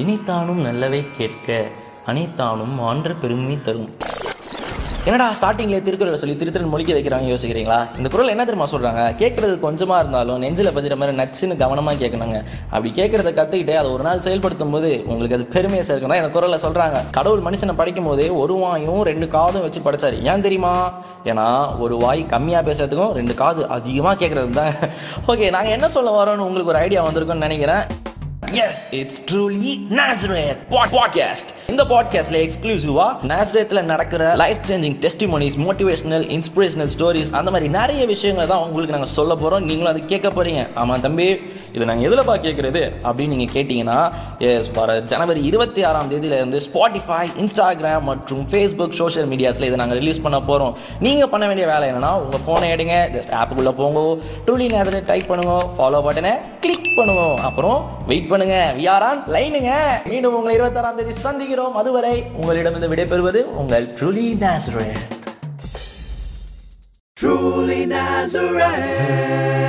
இனித்தானும் நல்லவை கேட்க அனைத்தானும் ஆன்ற பெருமை தரும். என்னடா ஸ்டார்டிங்ல திருக்குறளை சொல்லி திருத்திரன் மொழிக்க வைக்கிறாங்க யோசிக்கிறீங்களா? இந்த குரல் என்ன தெரியுமா சொல்றாங்க? கேட்கறது கொஞ்சமா இருந்தாலும் நெஞ்சில பதிகிற மாதிரி நச்சுன்னு கவனமா கேட்கணுங்க. அப்படி கேட்கறத கத்துக்கிட்டு அதை ஒரு நாள் செயல்படுத்தும் போது உங்களுக்கு அது பெருமையை சேர்க்கணும் இந்த குரல்ல சொல்றாங்க. கடவுள் மனுஷனை படிக்கும் போது ஒரு வாயும் ரெண்டு காதும் வச்சு படிச்சாரு. ஏன் தெரியுமா? ஏன்னா ஒரு வாய் கம்மியா பேசுறதுக்கும் ரெண்டு காது அதிகமா கேட்கறது தான் ஓகே நாங்க என்ன சொல்ல வரோம்னு உங்களுக்கு ஒரு ஐடியா வந்திருக்கும்னு நினைக்கிறேன். Yes it's truly Nazareth podcast இந்த பாட்காஸ்ட்ல எக்ஸ்க்ளூசிவா நாசரேத்ல நடக்கிற life changing testimonies motivational inspirational stories அந்த மாதிரி நிறைய விஷயங்களை தான் உங்களுக்கு நாங்க சொல்ல போறோம். நீங்களும் அதை கேட்க போறீங்க. ஆமா தம்பி. இதை நாங்கள் எதில்ப்பா கேட்குறது அப்படின்னு நீங்கள் கேட்டிங்கன்னா எஸ் வர ஜனவரி இருபத்தி ஆறாம் தேதியில இருந்து ஸ்பாட்டிஃபை இன்ஸ்டாகிராம் மற்றும் ஃபேஸ்புக் சோஷியல் மீடியாஸில் இதை நாங்கள் ரிலீஸ் பண்ண போகிறோம் நீங்கள் பண்ண வேண்டிய வேலை என்னன்னா உங்கள் ஃபோனை எடுங்க ஜஸ்ட் ஆப்புக்குள்ளே போங்க. ட்ரூலி நேரத்தில் டைப் பண்ணுங்க. ஃபாலோ பட்டனை கிளிக் பண்ணுவோம் அப்புறம் வெயிட் பண்ணுங்க. விஆரான் லைனுங்க மீண்டும் உங்களை இருபத்தாறாம் தேதி சந்திக்கிறோம். அதுவரை உங்களிடமிருந்து விடைபெறுவது உங்கள் ட்ரூலி நேசரே Truly Nazareth.